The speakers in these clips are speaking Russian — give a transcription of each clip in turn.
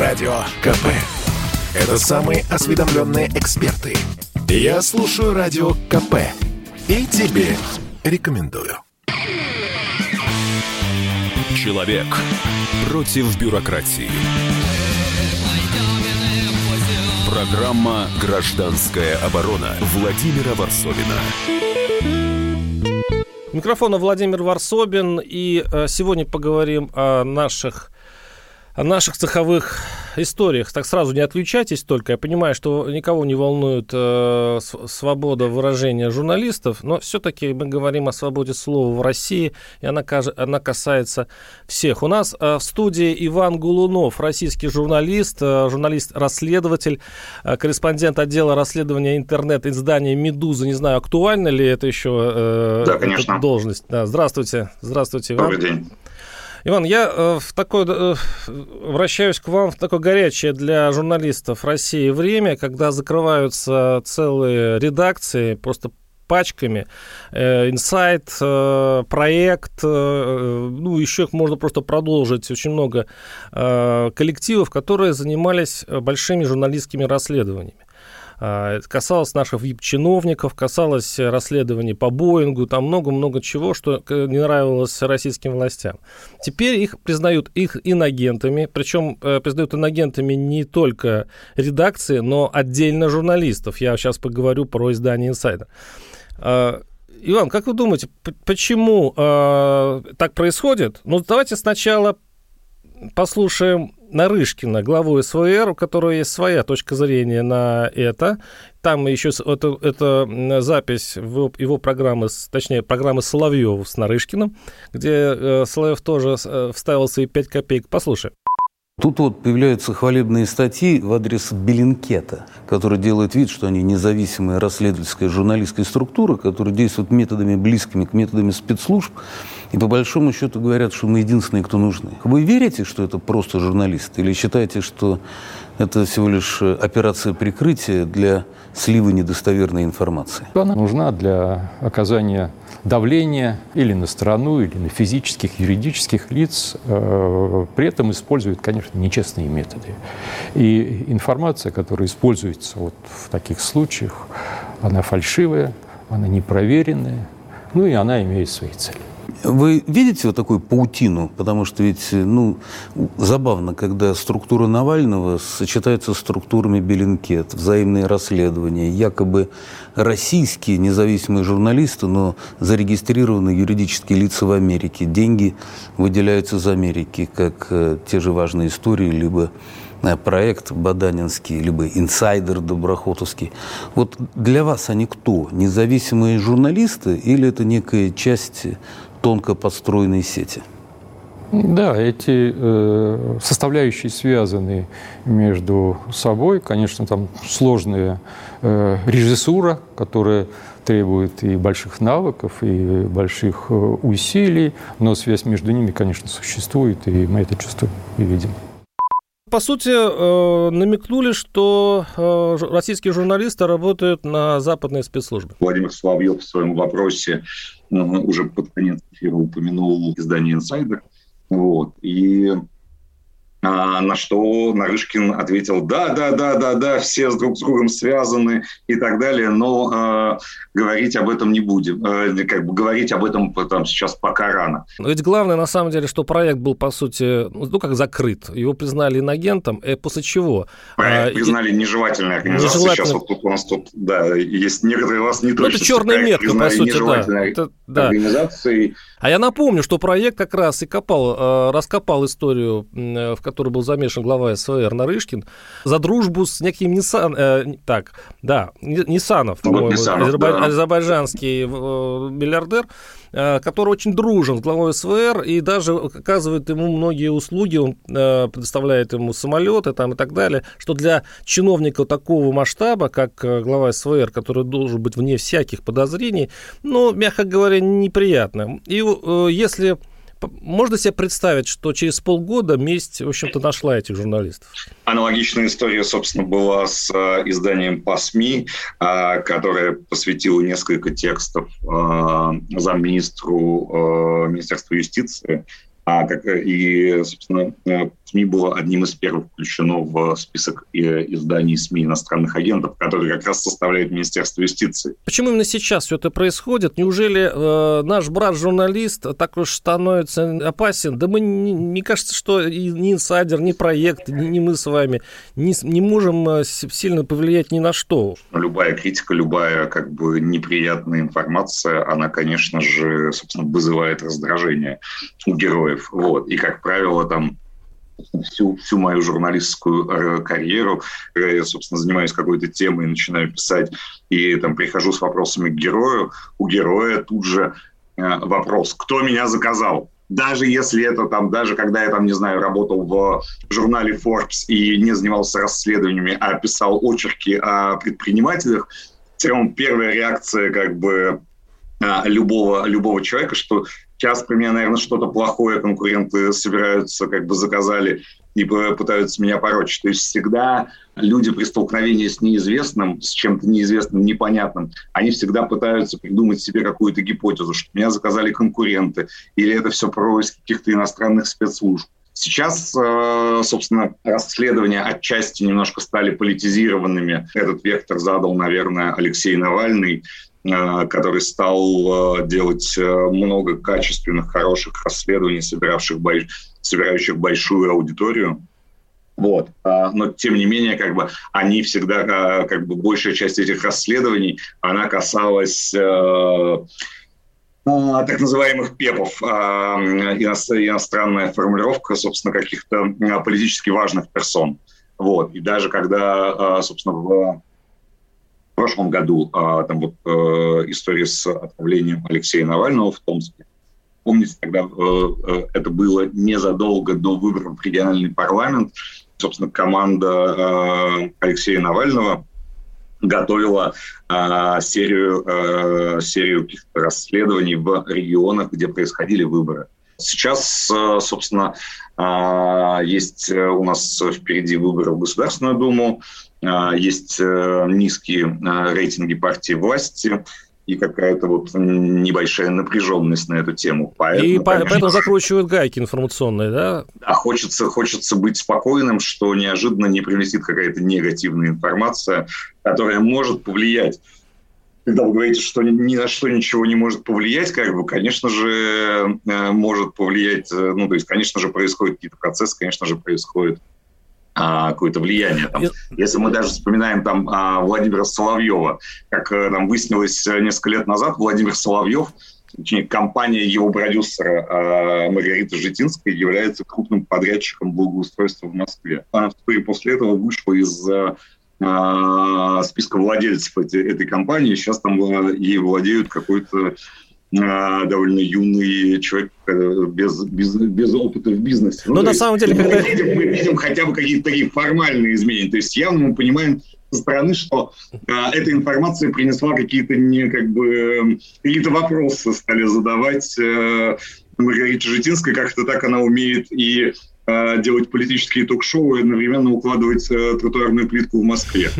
Радио КП. Это самые осведомленные эксперты. Я слушаю Радио КП. И тебе рекомендую. Человек против бюрократии. Программа «Гражданская оборона» Владимира Варсовина. Микрофона Владимир Варсобин. И э, сегодня поговорим о наших о наших цеховых историях. Так сразу не отключайтесь только. Я понимаю, что никого не волнует э, свобода выражения журналистов, но все-таки мы говорим о свободе слова в России, и она, она касается всех. У нас э, в студии Иван Гулунов, российский журналист, э, журналист-расследователь, э, корреспондент отдела расследования интернет-издания «Медуза». Не знаю, актуальна ли это еще э, да, конечно. должность. Да, здравствуйте. Здравствуйте, Иван. Добрый день. Иван, я э, в такой, э, вращаюсь к вам в такое горячее для журналистов России время, когда закрываются целые редакции, просто пачками. Инсайт, э, проект, ну, еще их можно просто продолжить. Очень много коллективов, которые занимались большими журналистскими расследованиями. А, касалось наших вип-чиновников, касалось расследований по Боингу, там много-много чего, что не нравилось российским властям. Теперь их признают их инагентами, причем э, признают инагентами не только редакции, но отдельно журналистов. Я сейчас поговорю про издание «Инсайдер». А, Иван, как вы думаете, почему э, так происходит? Ну, давайте сначала послушаем Нарышкина, главу СВР, у которой есть своя точка зрения на это. Там еще это, это запись его программы, точнее, программы Соловьева с Нарышкиным, где э, Соловьев тоже э, вставил свои 5 копеек. Послушай. Тут вот появляются хвалебные статьи в адрес Белинкета, который делает вид, что они независимая расследовательская журналистская структура, которая действует методами близкими к методам спецслужб, и по большому счету говорят, что мы единственные, кто нужны. Вы верите, что это просто журналист? Или считаете, что это всего лишь операция прикрытия для сливы недостоверной информации? Она нужна для оказания давления или на страну, или на физических, юридических лиц. Э, при этом используют, конечно, нечестные методы. И информация, которая используется вот в таких случаях, она фальшивая, она непроверенная, ну и она имеет свои цели. Вы видите вот такую паутину? Потому что ведь, ну, забавно, когда структура Навального сочетается с структурами Беллинкет, взаимные расследования, якобы российские независимые журналисты, но зарегистрированные юридические лица в Америке. Деньги выделяются из Америки, как э, те же важные истории, либо э, проект Баданинский, либо инсайдер Доброхотовский. Вот для вас они кто? Независимые журналисты или это некая часть тонко подстроенной сети. Да, эти э, составляющие связаны между собой. Конечно, там сложная э, режиссура, которая требует и больших навыков, и больших э, усилий, но связь между ними, конечно, существует, и мы это чувствуем и видим. По сути, э, намекнули, что э, российские журналисты работают на западные спецслужбы. Владимир Соловьев в своем вопросе уже под конец эфира упомянул издание «Инсайдер». Вот. И на что Нарышкин ответил, да, да, да, да, да, все с друг с другом связаны и так далее, но э, говорить об этом не будем. Э, как бы говорить об этом там, сейчас пока рано. Но ведь главное, на самом деле, что проект был, по сути, ну, как закрыт. Его признали инагентом, и после чего? Проект а, признали и... нежелательной организацией. Нежелательно... Сейчас вот тут у нас тут, да, есть некоторые у вас не ну, это черная метка, по сути, да. Это, да. Организацией. А я напомню, что проект как раз и копал, э, раскопал историю, в который был замешан глава СВР Нарышкин, за дружбу с неким Нисан... Э, так, да, Нисанов, по-моему, Нисанов, азербай... да. азербайджанский э, миллиардер, э, который очень дружен с главой СВР и даже оказывает ему многие услуги, он э, предоставляет ему самолеты там, и так далее, что для чиновника такого масштаба, как глава СВР, который должен быть вне всяких подозрений, ну, мягко говоря, неприятно. И если можно себе представить, что через полгода месть, в общем-то, нашла этих журналистов? Аналогичная история, собственно, была с э, изданием по СМИ, э, которое посвятило несколько текстов э, замминистру Министерства юстиции А как, и, собственно, э, СМИ было одним из первых включено в список э, изданий СМИ иностранных агентов, которые как раз составляет Министерство юстиции. Почему именно сейчас все это происходит? Неужели э, наш брат-журналист так уж становится опасен? Да мы, не, мне кажется, что ни инсайдер, ни проект, ни, ни мы с вами не, не можем э, сильно повлиять ни на что. Любая критика, любая как бы неприятная информация, она, конечно же, собственно, вызывает раздражение у героев. Вот. И, как правило, там всю, всю мою журналистскую э, карьеру, я, собственно, занимаюсь какой-то темой, начинаю писать, и там прихожу с вопросами к герою, у героя тут же э, вопрос, кто меня заказал? Даже если это там, даже когда я там, не знаю, работал в журнале Forbes и не занимался расследованиями, а писал очерки о предпринимателях, все равно первая реакция как бы любого, любого человека, что Сейчас про меня, наверное, что-то плохое конкуренты собираются, как бы заказали и пытаются меня порочить. То есть всегда люди при столкновении с неизвестным, с чем-то неизвестным, непонятным, они всегда пытаются придумать себе какую-то гипотезу, что меня заказали конкуренты, или это все про каких-то иностранных спецслужб. Сейчас, э, собственно, расследования отчасти немножко стали политизированными. Этот вектор задал, наверное, Алексей Навальный. Э, который стал э, делать э, много качественных, хороших расследований, собиравших, собирающих большую аудиторию. Вот. Но, тем не менее, как бы, они всегда, как бы, большая часть этих расследований, она касалась так называемых ПЕПов, иностранная формулировка, собственно, каких-то политически важных персон. Вот. И даже когда, собственно, прошлом году а, там вот э, история с отправлением Алексея Навального в Томске. Помните, тогда э, э, это было незадолго до выборов в региональный парламент. Собственно, команда Алексея Навального готовила э, серию, э, серию расследований в регионах, где происходили выборы. Сейчас, э, собственно, э, есть у нас впереди выборы в Государственную Думу. А, есть э, низкие э, рейтинги партии власти и какая-то вот небольшая напряженность на эту тему. Поэтому, и конечно, поэтому закручивают гайки информационные, да? А хочется, хочется быть спокойным, что неожиданно не прилетит какая-то негативная информация, которая может повлиять когда вы говорите, что ни на что ничего не может повлиять, как бы, конечно же, э, может повлиять, ну, то есть, конечно же, происходят какие-то процессы, конечно же, происходит а, какое-то влияние. Там, если мы даже вспоминаем там а, Владимира Соловьева, как э, там выяснилось э, несколько лет назад, Владимир Соловьев, точнее, компания его продюсера а, Маргарита Житинская является крупным подрядчиком благоустройства в Москве. Она вскоре после этого вышла из списка владельцев этой, этой компании. Сейчас там ей владеют какой-то а, довольно юный человек э, без, без, без опыта в бизнесе. Ну, Но на самом деле, когда... Мы видим, мы видим хотя бы какие-то такие формальные изменения. То есть явно мы понимаем со стороны, что а, эта информация принесла какие-то не как бы какие-то вопросы стали задавать э, Маргарите Житинской, как-то так она умеет и Э, делать политические ток-шоу и одновременно укладывать э, тротуарную плитку в Москве.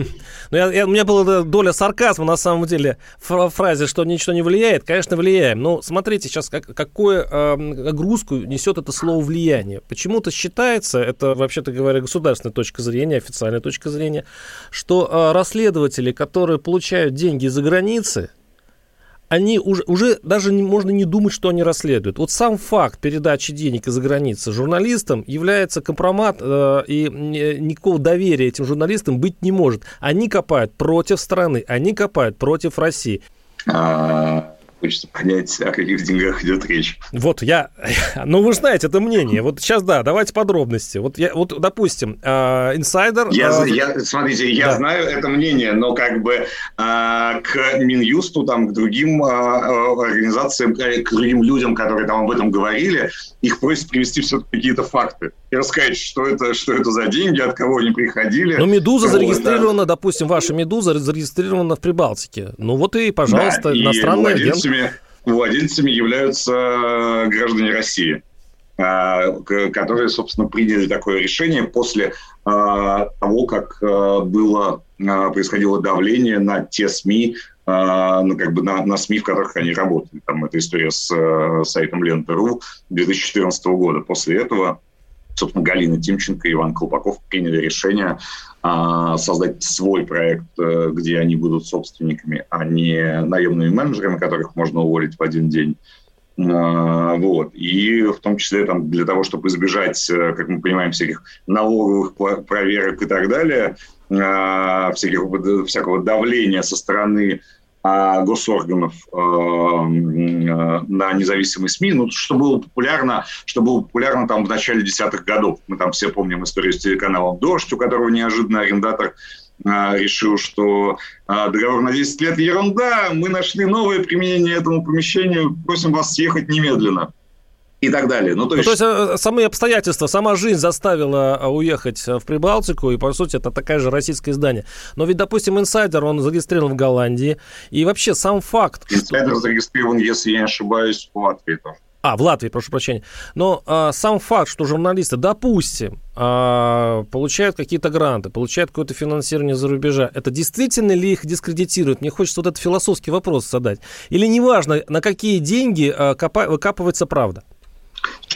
Ну, я, я, у меня была доля сарказма, на самом деле, в фразе, что ничего не влияет. Конечно, влияем. Но смотрите сейчас, как, какую э, нагрузку несет это слово «влияние». Почему-то считается, это, вообще-то говоря, государственная точка зрения, официальная точка зрения, что э, расследователи, которые получают деньги за границы, они уже, уже даже не, можно не думать, что они расследуют. Вот сам факт передачи денег из-за границы журналистам является компромат, э, и никакого доверия этим журналистам быть не может. Они копают против страны, они копают против России. А, Хочется понять, о каких деньгах идет речь. Вот я, ну вы знаете это мнение. Вот сейчас да, давайте подробности. Вот я, вот допустим, э, инсайдер. Я, э, я, смотрите, я да. знаю это мнение, но как бы э, к Минюсту, там, к другим э, организациям, к другим людям, которые там об этом говорили, их просят привести все какие-то факты и рассказать, что это, что это за деньги, от кого они приходили. Ну, «Медуза» зарегистрирована, это... допустим, ваша «Медуза» зарегистрирована в Прибалтике. Ну, вот и, пожалуйста, да, иностранный владельцами, агент. Владельцами являются граждане России. которые, собственно, приняли такое решение после того, как было происходило давление на те СМИ, ну, как бы на, на СМИ, в которых они работали. Там эта история с сайтом Лента.ру 2014 года. После этого собственно, Галина Тимченко и Иван Колпаков приняли решение а, создать свой проект, э, где они будут собственниками, а не наемными менеджерами, которых можно уволить в один день. А, вот. И в том числе там, для того, чтобы избежать, э, как мы понимаем, всяких налоговых проверок и так далее, а, всяких, всякого давления со стороны а, госорганов э, на независимые СМИ, ну, что было популярно, что было популярно там в начале десятых годов. Мы там все помним историю с телеканалом «Дождь», у которого неожиданно арендатор э, решил, что э, договор на 10 лет – ерунда, мы нашли новое применение этому помещению, просим вас съехать немедленно и так далее. Ну, то есть... Ну, то есть э, самые обстоятельства, сама жизнь заставила э, уехать э, в Прибалтику, и, по сути, это такая же российское издание. Но ведь, допустим, инсайдер, он зарегистрирован в Голландии, и вообще сам факт... Инсайдер что... зарегистрирован, если я не ошибаюсь, в Латвии тоже. А, в Латвии, прошу прощения. Но а, сам факт, что журналисты, допустим, а, получают какие-то гранты, получают какое-то финансирование за рубежа, это действительно ли их дискредитирует? Мне хочется вот этот философский вопрос задать. Или неважно, на какие деньги а, копа- выкапывается правда?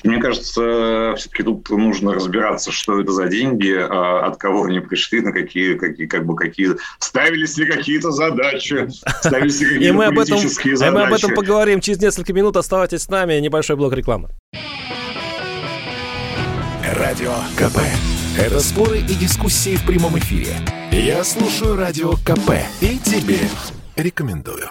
Мне кажется, все-таки тут нужно разбираться, что это за деньги, а, от кого они пришли, на какие, какие, как бы, какие, ставились ли какие-то задачи, ставились ли какие-то политические задачи. И мы об этом поговорим через несколько минут. Оставайтесь с нами. Небольшой блок рекламы. Радио КП. Это споры и дискуссии в прямом эфире. Я слушаю Радио КП и тебе рекомендую.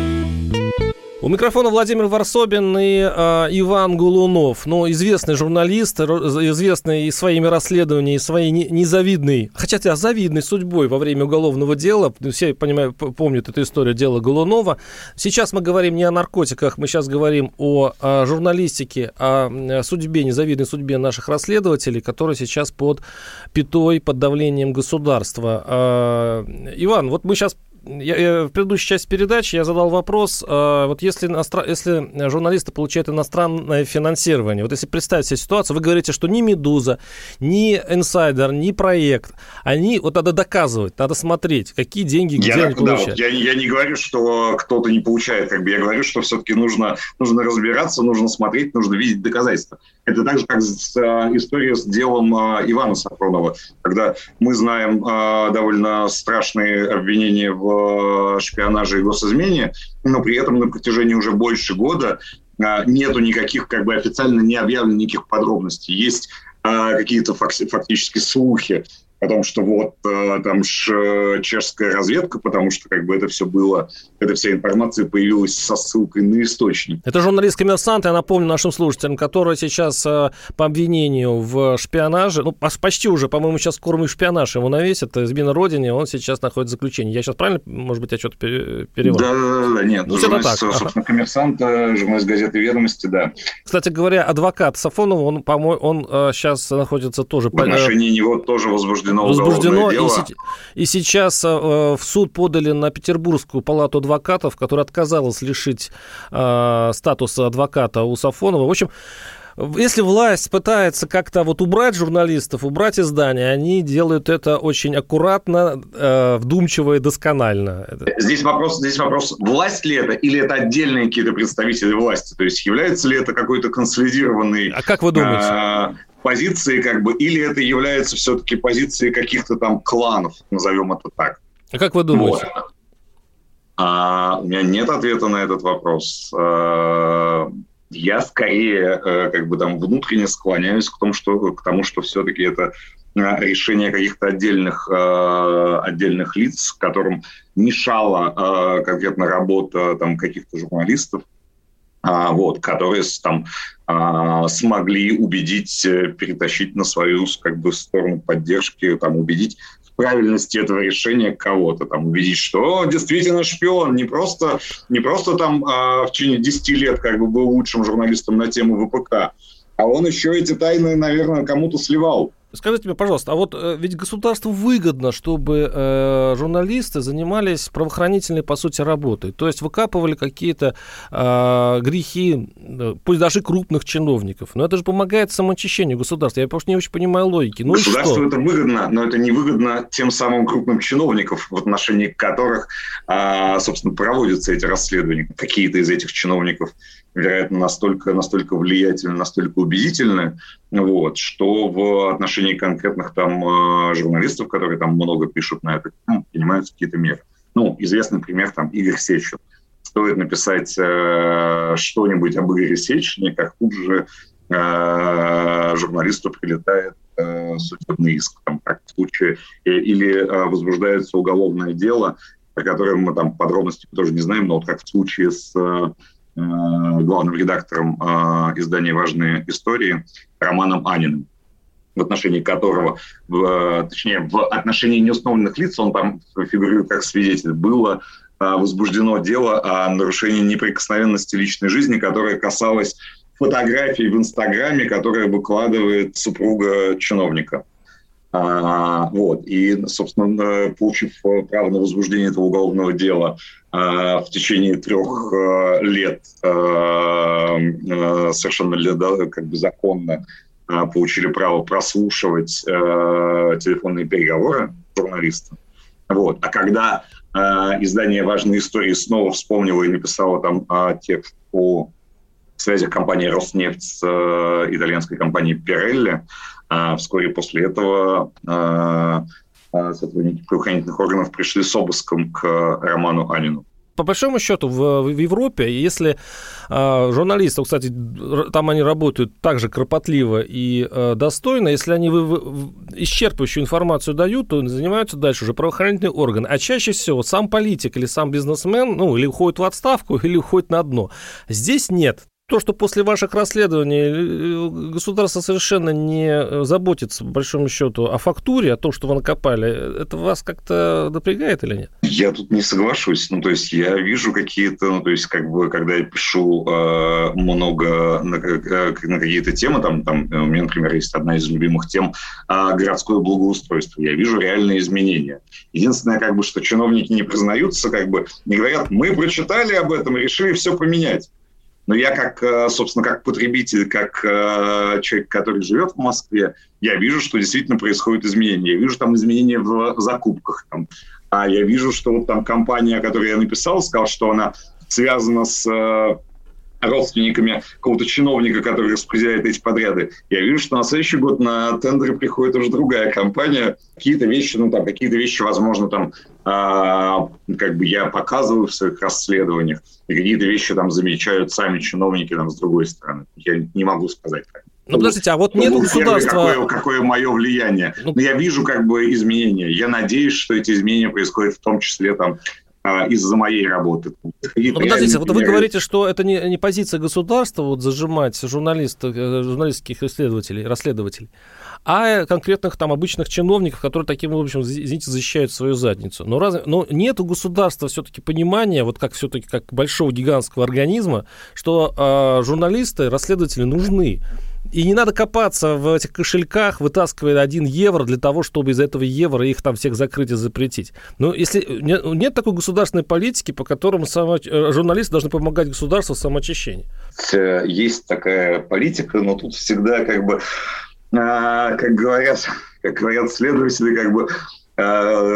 У микрофона Владимир Варсобин и э, Иван Гулунов. Ну, известный журналист, известный и своими расследованиями, и своей незавидной, хотя а завидной судьбой во время уголовного дела. Все, понимаю, помнят эту историю дела Голунова. Сейчас мы говорим не о наркотиках, мы сейчас говорим о, о журналистике, о судьбе, незавидной судьбе наших расследователей, которые сейчас под пятой, под давлением государства. Э, Иван, вот мы сейчас я, я, в предыдущей части передачи я задал вопрос, э, вот если, иностран, если журналисты получают иностранное финансирование, вот если представить себе ситуацию, вы говорите, что ни «Медуза», ни «Инсайдер», ни «Проект», они, вот надо доказывать, надо смотреть, какие деньги, где я, они получают. Да, я, я не говорю, что кто-то не получает, как бы я говорю, что все-таки нужно, нужно разбираться, нужно смотреть, нужно видеть доказательства. Это так же, как с, э, история с делом э, Ивана Сафронова, когда мы знаем э, довольно страшные обвинения в Э, шпионаже и госизмене, но при этом на протяжении уже больше года э, нету никаких, как бы официально не объявлено никаких подробностей. Есть э, какие-то фактически слухи о том, что вот э, там ш, чешская разведка, потому что как бы это все было, эта вся информация появилась со ссылкой на источник. Это журналист коммерсант, я напомню нашим слушателям, который сейчас э, по обвинению в шпионаже, ну почти уже, по-моему, сейчас и шпионаж его навесят, измена родине, он сейчас находится в заключении. Я сейчас правильно, может быть, я что-то перевел? Да, да, да, нет, ну, журналист, так. собственно, коммерсант, журналист газеты «Ведомости», да. Кстати говоря, адвокат Сафонова, он, по-моему, он э, сейчас находится тоже... В отношении по... него тоже возбужден возбуждено, возбуждено дело. И, и сейчас э, в суд подали на Петербургскую палату адвокатов, которая отказалась лишить э, статуса адвоката у Сафонова. В общем, если власть пытается как-то вот убрать журналистов, убрать издания, они делают это очень аккуратно, э, вдумчиво и досконально. Здесь вопрос, здесь вопрос, власть ли это или это отдельные какие-то представители власти? То есть является ли это какой-то консолидированный... А как вы думаете? Э, позиции, как бы, или это является все-таки позицией каких-то там кланов, назовем это так. А как вы думаете? Вот. А, у меня нет ответа на этот вопрос. А, я скорее э, как бы там внутренне склоняюсь к тому, что, к тому, что все-таки это а, решение каких-то отдельных, а, отдельных лиц, которым мешала конкретно работа там, каких-то журналистов, а, вот, которые там а, смогли убедить, э, перетащить на свою как бы сторону поддержки, там, убедить в правильности этого решения кого-то, там, убедить, что действительно шпион, не просто, не просто там а, в течение 10 лет как бы был лучшим журналистом на тему ВПК, А он еще эти тайны, наверное, кому-то сливал. Скажите мне, пожалуйста, а вот э, ведь государству выгодно, чтобы э, журналисты занимались правоохранительной, по сути, работой. То есть выкапывали какие-то э, грехи, э, пусть даже крупных чиновников. Но это же помогает самоочищению государства. Я просто не очень понимаю логики. Ну Государству это выгодно, но это не выгодно тем самым крупным чиновникам, в отношении которых, э, собственно, проводятся эти расследования. Какие-то из этих чиновников вероятно, настолько, настолько влиятельны, настолько убедительны, вот, что в отношении конкретных там э, журналистов, которые там много пишут на это, принимаются какие-то меры. Ну, известный пример там Игорь Сечин. Стоит написать э, что-нибудь об Игоре Сечине, как тут же э, журналисту прилетает э, судебный иск, там, как в случае, или э, возбуждается уголовное дело, о котором мы там подробности тоже не знаем, но вот как в случае с э, Э, главным редактором э, издания «Важные истории» Романом Аниным, в отношении которого, в, точнее, в отношении неустановленных лиц, он там фигурирует как свидетель, было э, возбуждено дело о нарушении неприкосновенности личной жизни, которое касалось фотографий в Инстаграме, которые выкладывает супруга чиновника. А, вот. И, собственно, получив право на возбуждение этого уголовного дела а, в течение трех а, лет а, а, совершенно как бы законно получили право прослушивать телефонные переговоры журналиста. Вот. А когда издание «Важные истории» снова вспомнило и написало там текст о связях компании «Роснефть» с итальянской компанией «Пирелли», а вскоре после этого а, а, сотрудники правоохранительных органов пришли с обыском к Роману Анину по большому счету в, в Европе, если э, журналисты, кстати, там они работают также кропотливо и э, достойно, если они вы, вы, исчерпывающую информацию дают, то занимаются дальше уже правоохранительные органы. А чаще всего сам политик или сам бизнесмен, ну, или уходит в отставку, или уходит на дно. Здесь нет то, что после ваших расследований э, государство совершенно не э, заботится, по большому счету, о фактуре, о том, что вы накопали, это вас как-то напрягает или нет? Я тут не соглашусь. Ну, то есть я вижу какие-то, ну, то есть как бы, когда я пишу э, много на, э, на какие-то темы, там, там у меня, например, есть одна из любимых тем э, городское благоустройство. Я вижу реальные изменения. Единственное, как бы, что чиновники не признаются, как бы, не говорят, мы прочитали об этом и решили все поменять. Но я как, э, собственно, как потребитель, как э, человек, который живет в Москве, я вижу, что действительно происходят изменения. Я вижу там изменения в закупках. Там. А я вижу, что вот там компания, о которой я написал, сказала, что она связана с э, родственниками какого-то чиновника, который распределяет эти подряды. Я вижу, что на следующий год на тендеры приходит уже другая компания. Какие-то вещи, ну там, какие-то вещи, возможно, там, а, как бы я показываю в своих расследованиях, и какие-то вещи там замечают сами чиновники там с другой стороны. Я не могу сказать так. Ну, подождите, а вот нет государства... Какое, какое мое влияние? Ну... Но я вижу как бы изменения. Я надеюсь, что эти изменения происходят в том числе там из-за моей работы. Ну, подождите, вот вы говорите, что это не, не позиция государства вот зажимать журналистов, э, журналистских исследователей, расследователей, а конкретных там обычных чиновников, которые таким, общем, извините, защищают свою задницу. Но, раз, но нет у государства все-таки понимания, вот как все-таки как большого гигантского организма, что э, журналисты, расследователи нужны. И не надо копаться в этих кошельках, вытаскивая один евро для того, чтобы из этого евро их там всех закрыть и запретить. Но если нет такой государственной политики, по которому само, э, журналисты должны помогать государству в самоочищении. Есть такая политика, но тут всегда как бы, а, как говорят, как говорят следователи, как бы Э,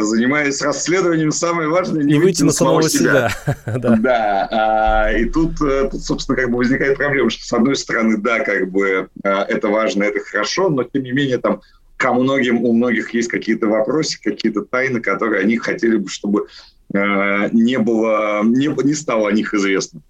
занимаясь расследованием, самое важное не, не выйти на самого, самого себя. себя. да. да. А, и тут, э, тут, собственно, как бы возникает проблема, что с одной стороны, да, как бы э, это важно, это хорошо, но тем не менее там ко многим, у многих есть какие-то вопросы, какие-то тайны, которые они хотели бы, чтобы не было, не, не стало о них известно.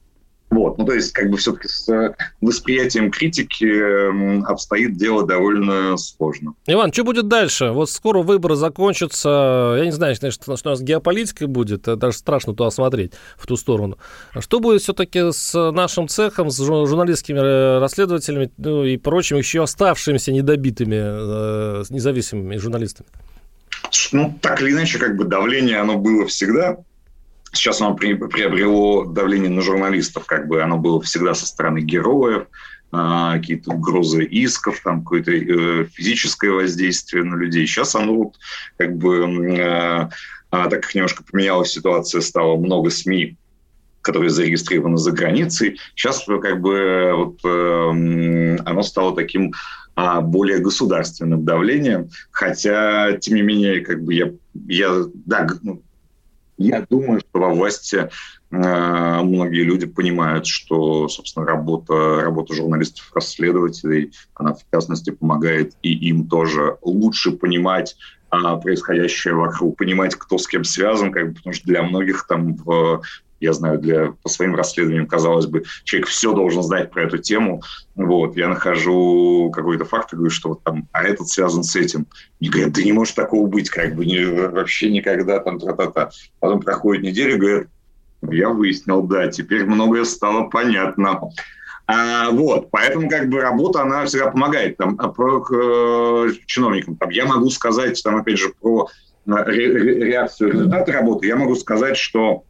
Вот. Ну, то есть, как бы все-таки с э, восприятием критики обстоит дело довольно сложно. Иван, что будет дальше? Вот скоро выборы закончатся. Я не знаю, конечно, что у нас геополитика будет. Даже страшно туда смотреть, в ту сторону. Что будет все-таки с нашим цехом, с журналистскими э, расследователями ну, и прочими еще оставшимися недобитыми э, независимыми журналистами? Ну, так или иначе, как бы давление, оно было всегда Сейчас оно приобрело давление на журналистов, как бы оно было всегда со стороны героев, а, какие-то угрозы исков, там какое-то э, физическое воздействие на людей. Сейчас оно вот как бы, э, а, так как немножко поменялась ситуация, стало много СМИ, которые зарегистрированы за границей. Сейчас как бы вот э, оно стало таким а, более государственным давлением, хотя, тем не менее, как бы я, я да, ну, я думаю, что во власти э, многие люди понимают, что, собственно, работа, работа журналистов-расследователей, она в частности помогает и им тоже лучше понимать а, происходящее вокруг, понимать, кто с кем связан, как бы, потому что для многих там в я знаю, для, по своим расследованиям, казалось бы, человек все должен знать про эту тему. Вот, я нахожу какой-то факт и говорю, что вот там, а этот связан с этим. И говорят, да не может такого быть, как бы, не, вообще никогда, там, тра-та-та. Потом проходит неделя, говорят, я выяснил, да, теперь многое стало понятно. А, вот, поэтому как бы работа, она всегда помогает там, а про, к, э, чиновникам. Там, я могу сказать, там, опять же, про э, ре, ре, реакцию результата работы, я могу сказать, что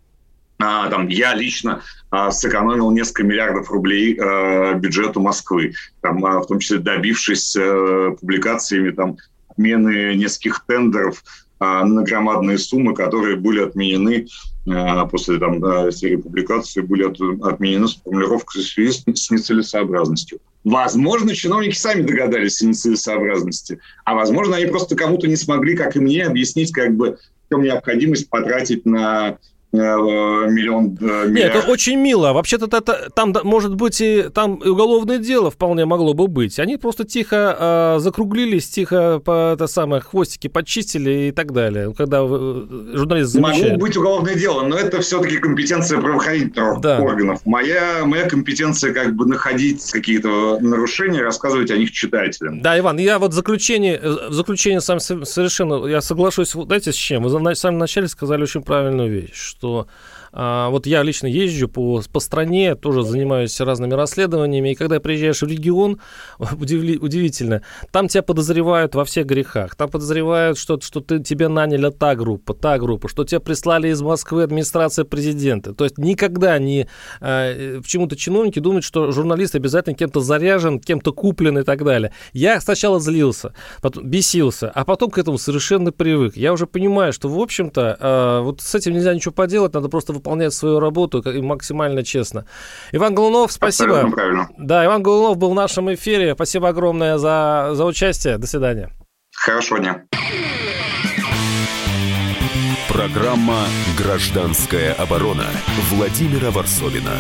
там, я лично а, сэкономил несколько миллиардов рублей а, бюджету Москвы, там, а, в том числе добившись а, публикациями там, отмены нескольких тендеров а, на громадные суммы, которые были отменены а, после там, а, серии публикаций, были от, отменены с формулировкой в связи с, с нецелесообразностью. Возможно, чиновники сами догадались о нецелесообразности, а возможно, они просто кому-то не смогли, как и мне, объяснить, как бы, в чем необходимость потратить на Э, миллион... Э, Нет, это очень мило. Вообще-то это, там может быть и там и уголовное дело вполне могло бы быть. Они просто тихо э, закруглились, тихо по, это самое, хвостики подчистили и так далее. Когда э, журналист замечает. Могло быть уголовное дело, но это все-таки компетенция правоохранительных да. органов. Моя, моя компетенция как бы находить какие-то нарушения, рассказывать о них читателям. Да, Иван, я вот в заключение, в заключение сам совершенно, я соглашусь, знаете, с чем? Вы в самом начале сказали очень правильную вещь, что что а, вот я лично езжу по, по стране, тоже занимаюсь разными расследованиями, и когда приезжаешь в регион, удивли, удивительно, там тебя подозревают во всех грехах. Там подозревают, что, что ты, тебе наняла та группа, та группа, что тебя прислали из Москвы администрация президента. То есть никогда не... А, почему-то чиновники думают, что журналист обязательно кем-то заряжен, кем-то куплен и так далее. Я сначала злился, потом бесился, а потом к этому совершенно привык. Я уже понимаю, что, в общем-то, а, вот с этим нельзя ничего поделать, надо просто выполнять свою работу максимально честно. Иван Голунов, спасибо. Да, Иван Голунов был в нашем эфире. Спасибо огромное за, за участие. До свидания. Хорошего дня. Программа «Гражданская оборона» Владимира Варсовина.